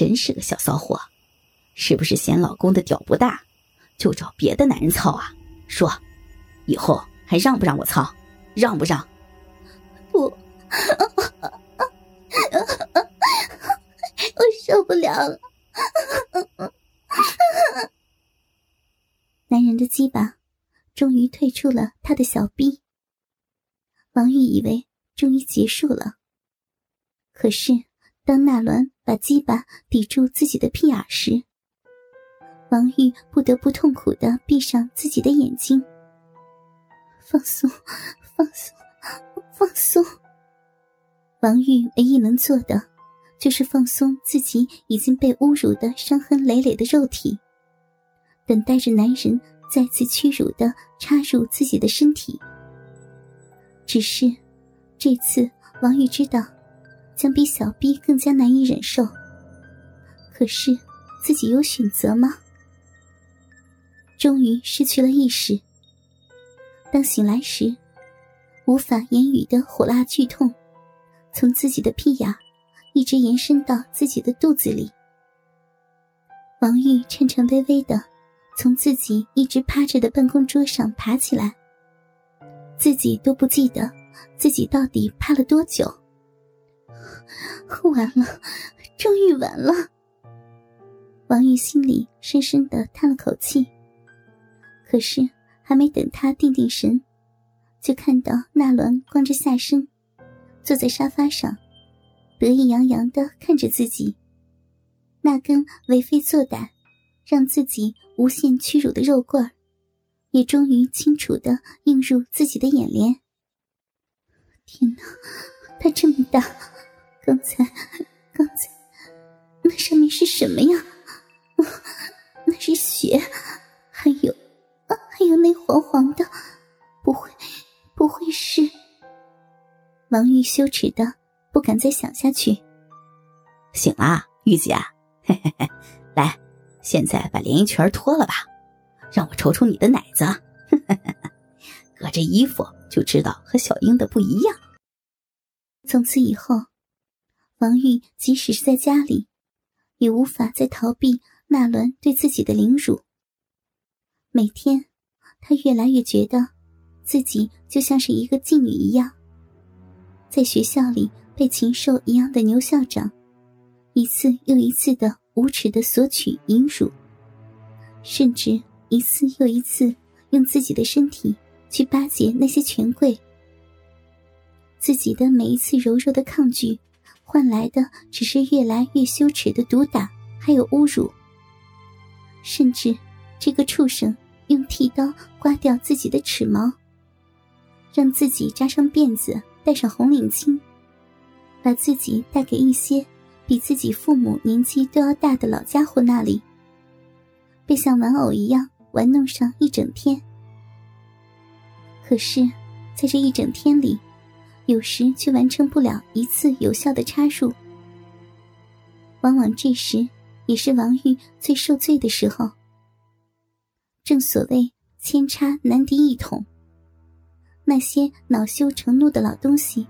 真是个小骚货，是不是嫌老公的屌不大，就找别的男人操啊？说，以后还让不让我操？让不让？不，我受不了了。男人的鸡巴终于退出了他的小臂。王玉以为终于结束了，可是当纳伦把鸡巴抵住自己的屁眼时，王玉不得不痛苦的闭上自己的眼睛。放松，放松，放松。王玉唯一能做的，就是放松自己已经被侮辱的伤痕累累的肉体。等待着男人再次屈辱的插入自己的身体。只是，这次王玉知道，将比小逼更加难以忍受。可是，自己有选择吗？终于失去了意识。当醒来时，无法言语的火辣剧痛，从自己的屁眼一直延伸到自己的肚子里。王玉颤颤巍巍的。从自己一直趴着的办公桌上爬起来，自己都不记得自己到底趴了多久。完了，终于完了。王玉心里深深的叹了口气。可是还没等他定定神，就看到纳伦光着下身，坐在沙发上，得意洋洋的看着自己，那根为非作歹。让自己无限屈辱的肉棍儿，也终于清楚的映入自己的眼帘。天哪，它这么大！刚才，刚才，那上面是什么呀？那是血，还有，还有那黄黄的，不会，不会是……王玉羞耻的不敢再想下去。醒啦，玉姐，嘿嘿嘿，来。现在把连衣裙脱了吧，让我瞅瞅你的奶子。隔着衣服就知道和小英的不一样。从此以后，王玉即使是在家里，也无法再逃避纳伦对自己的凌辱。每天，他越来越觉得自己就像是一个妓女一样，在学校里被禽兽一样的牛校长，一次又一次的。无耻的索取、淫辱，甚至一次又一次用自己的身体去巴结那些权贵。自己的每一次柔弱的抗拒，换来的只是越来越羞耻的毒打，还有侮辱。甚至，这个畜生用剃刀刮掉自己的齿毛，让自己扎上辫子，戴上红领巾，把自己带给一些。比自己父母年纪都要大的老家伙那里，被像玩偶一样玩弄上一整天。可是，在这一整天里，有时却完成不了一次有效的插入。往往这时也是王玉最受罪的时候。正所谓千插难敌一捅，那些恼羞成怒的老东西，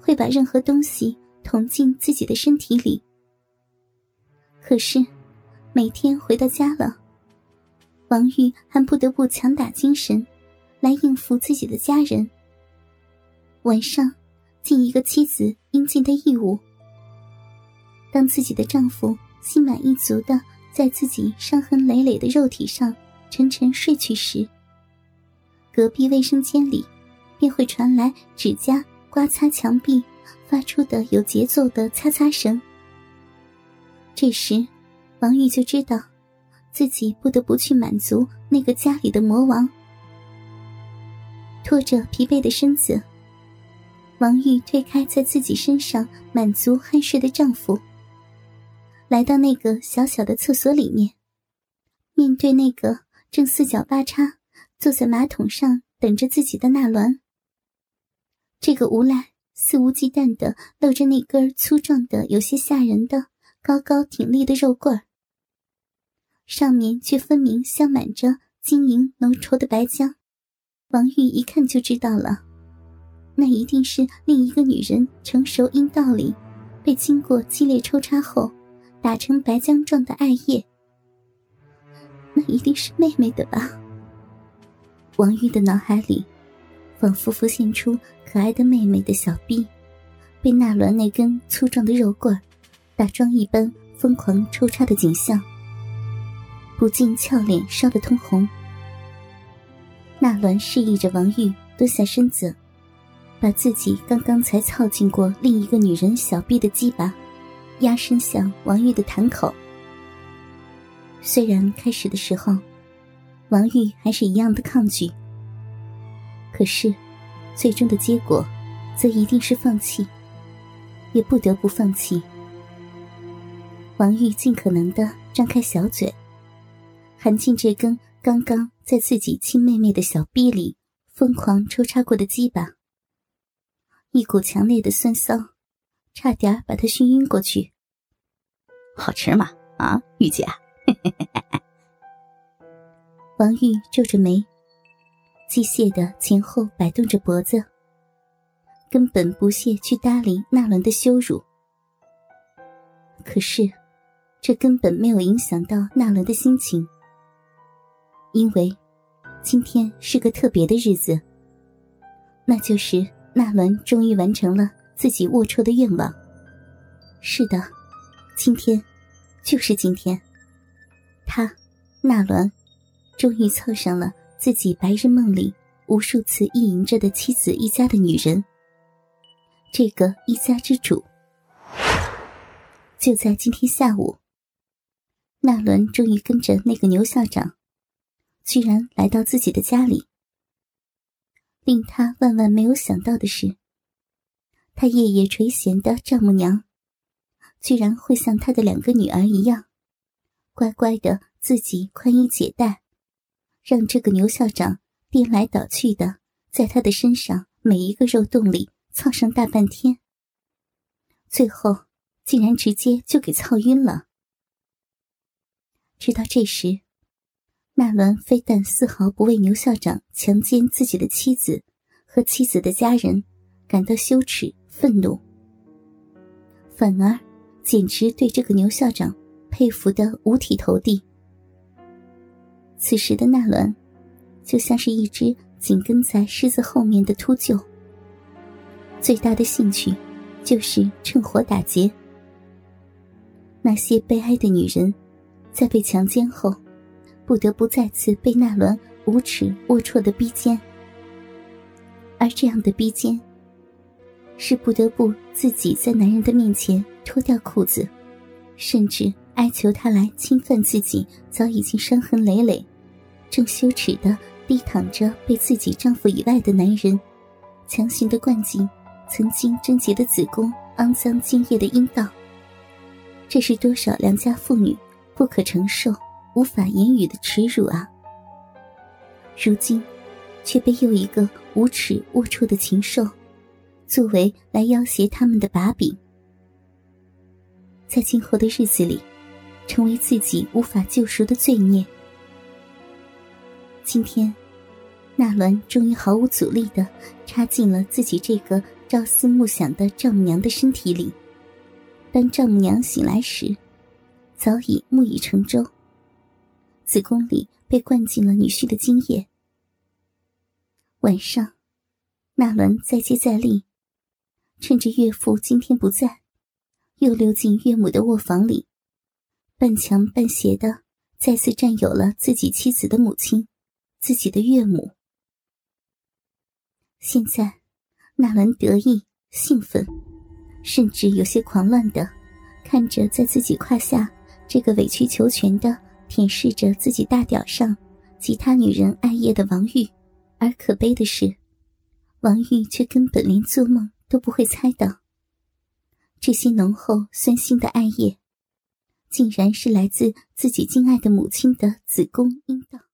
会把任何东西。捅进自己的身体里。可是，每天回到家了，王玉还不得不强打精神，来应付自己的家人。晚上，尽一个妻子应尽的义务。当自己的丈夫心满意足的在自己伤痕累累的肉体上沉沉睡去时，隔壁卫生间里便会传来指甲刮擦墙壁。发出的有节奏的擦擦声。这时，王玉就知道，自己不得不去满足那个家里的魔王。拖着疲惫的身子，王玉推开在自己身上满足酣睡的丈夫，来到那个小小的厕所里面，面对那个正四脚八叉坐在马桶上等着自己的纳伦。这个无赖。肆无忌惮的露着那根粗壮的、有些吓人的、高高挺立的肉棍儿，上面却分明镶满着晶莹浓稠的白浆。王玉一看就知道了，那一定是另一个女人成熟阴道里被经过激烈抽插后打成白浆状的艾叶，那一定是妹妹的吧？王玉的脑海里，仿佛浮现出可爱的妹妹的小臂，被纳伦那根粗壮的肉棍打桩一般疯狂抽插的景象，不禁俏脸烧得通红。纳伦示意着王玉蹲下身子，把自己刚刚才操进过另一个女人小臂的鸡巴压伸向王玉的潭口。虽然开始的时候。王玉还是一样的抗拒，可是，最终的结果，则一定是放弃，也不得不放弃。王玉尽可能的张开小嘴，含进这根刚刚在自己亲妹妹的小臂里疯狂抽插过的鸡巴，一股强烈的酸骚，差点把他熏晕过去。好吃吗？啊，玉姐。王玉皱着眉，机械的前后摆动着脖子，根本不屑去搭理纳伦的羞辱。可是，这根本没有影响到纳伦的心情，因为今天是个特别的日子，那就是纳伦终于完成了自己龌龊的愿望。是的，今天，就是今天，他，纳伦。终于凑上了自己白日梦里无数次意淫着的妻子一家的女人。这个一家之主，就在今天下午，纳伦终于跟着那个牛校长，居然来到自己的家里。令他万万没有想到的是，他夜夜垂涎的丈母娘，居然会像他的两个女儿一样，乖乖的自己宽衣解带。让这个牛校长颠来倒去的，在他的身上每一个肉洞里操上大半天，最后竟然直接就给操晕了。直到这时，纳伦非但丝毫不为牛校长强奸自己的妻子和妻子的家人感到羞耻愤怒，反而简直对这个牛校长佩服的五体投地。此时的纳伦，就像是一只紧跟在狮子后面的秃鹫。最大的兴趣，就是趁火打劫。那些悲哀的女人，在被强奸后，不得不再次被那伦无耻龌龊的逼奸。而这样的逼奸，是不得不自己在男人的面前脱掉裤子，甚至。哀求他来侵犯自己，早已经伤痕累累、正羞耻的低躺着被自己丈夫以外的男人，强行的灌进曾经贞洁的子宫、肮脏精液的阴道。这是多少良家妇女不可承受、无法言语的耻辱啊！如今，却被又一个无耻龌龊的禽兽，作为来要挟他们的把柄。在今后的日子里。成为自己无法救赎的罪孽。今天，纳兰终于毫无阻力的插进了自己这个朝思暮想的丈母娘的身体里。当丈母娘醒来时，早已木已成舟，子宫里被灌进了女婿的精液。晚上，纳伦再接再厉，趁着岳父今天不在，又溜进岳母的卧房里。半强半邪的再次占有了自己妻子的母亲，自己的岳母。现在，纳兰得意、兴奋，甚至有些狂乱的看着在自己胯下这个委曲求全的舔舐着自己大屌上其他女人爱叶的王玉。而可悲的是，王玉却根本连做梦都不会猜到，这些浓厚酸腥的爱叶。竟然是来自自己敬爱的母亲的子宫阴道。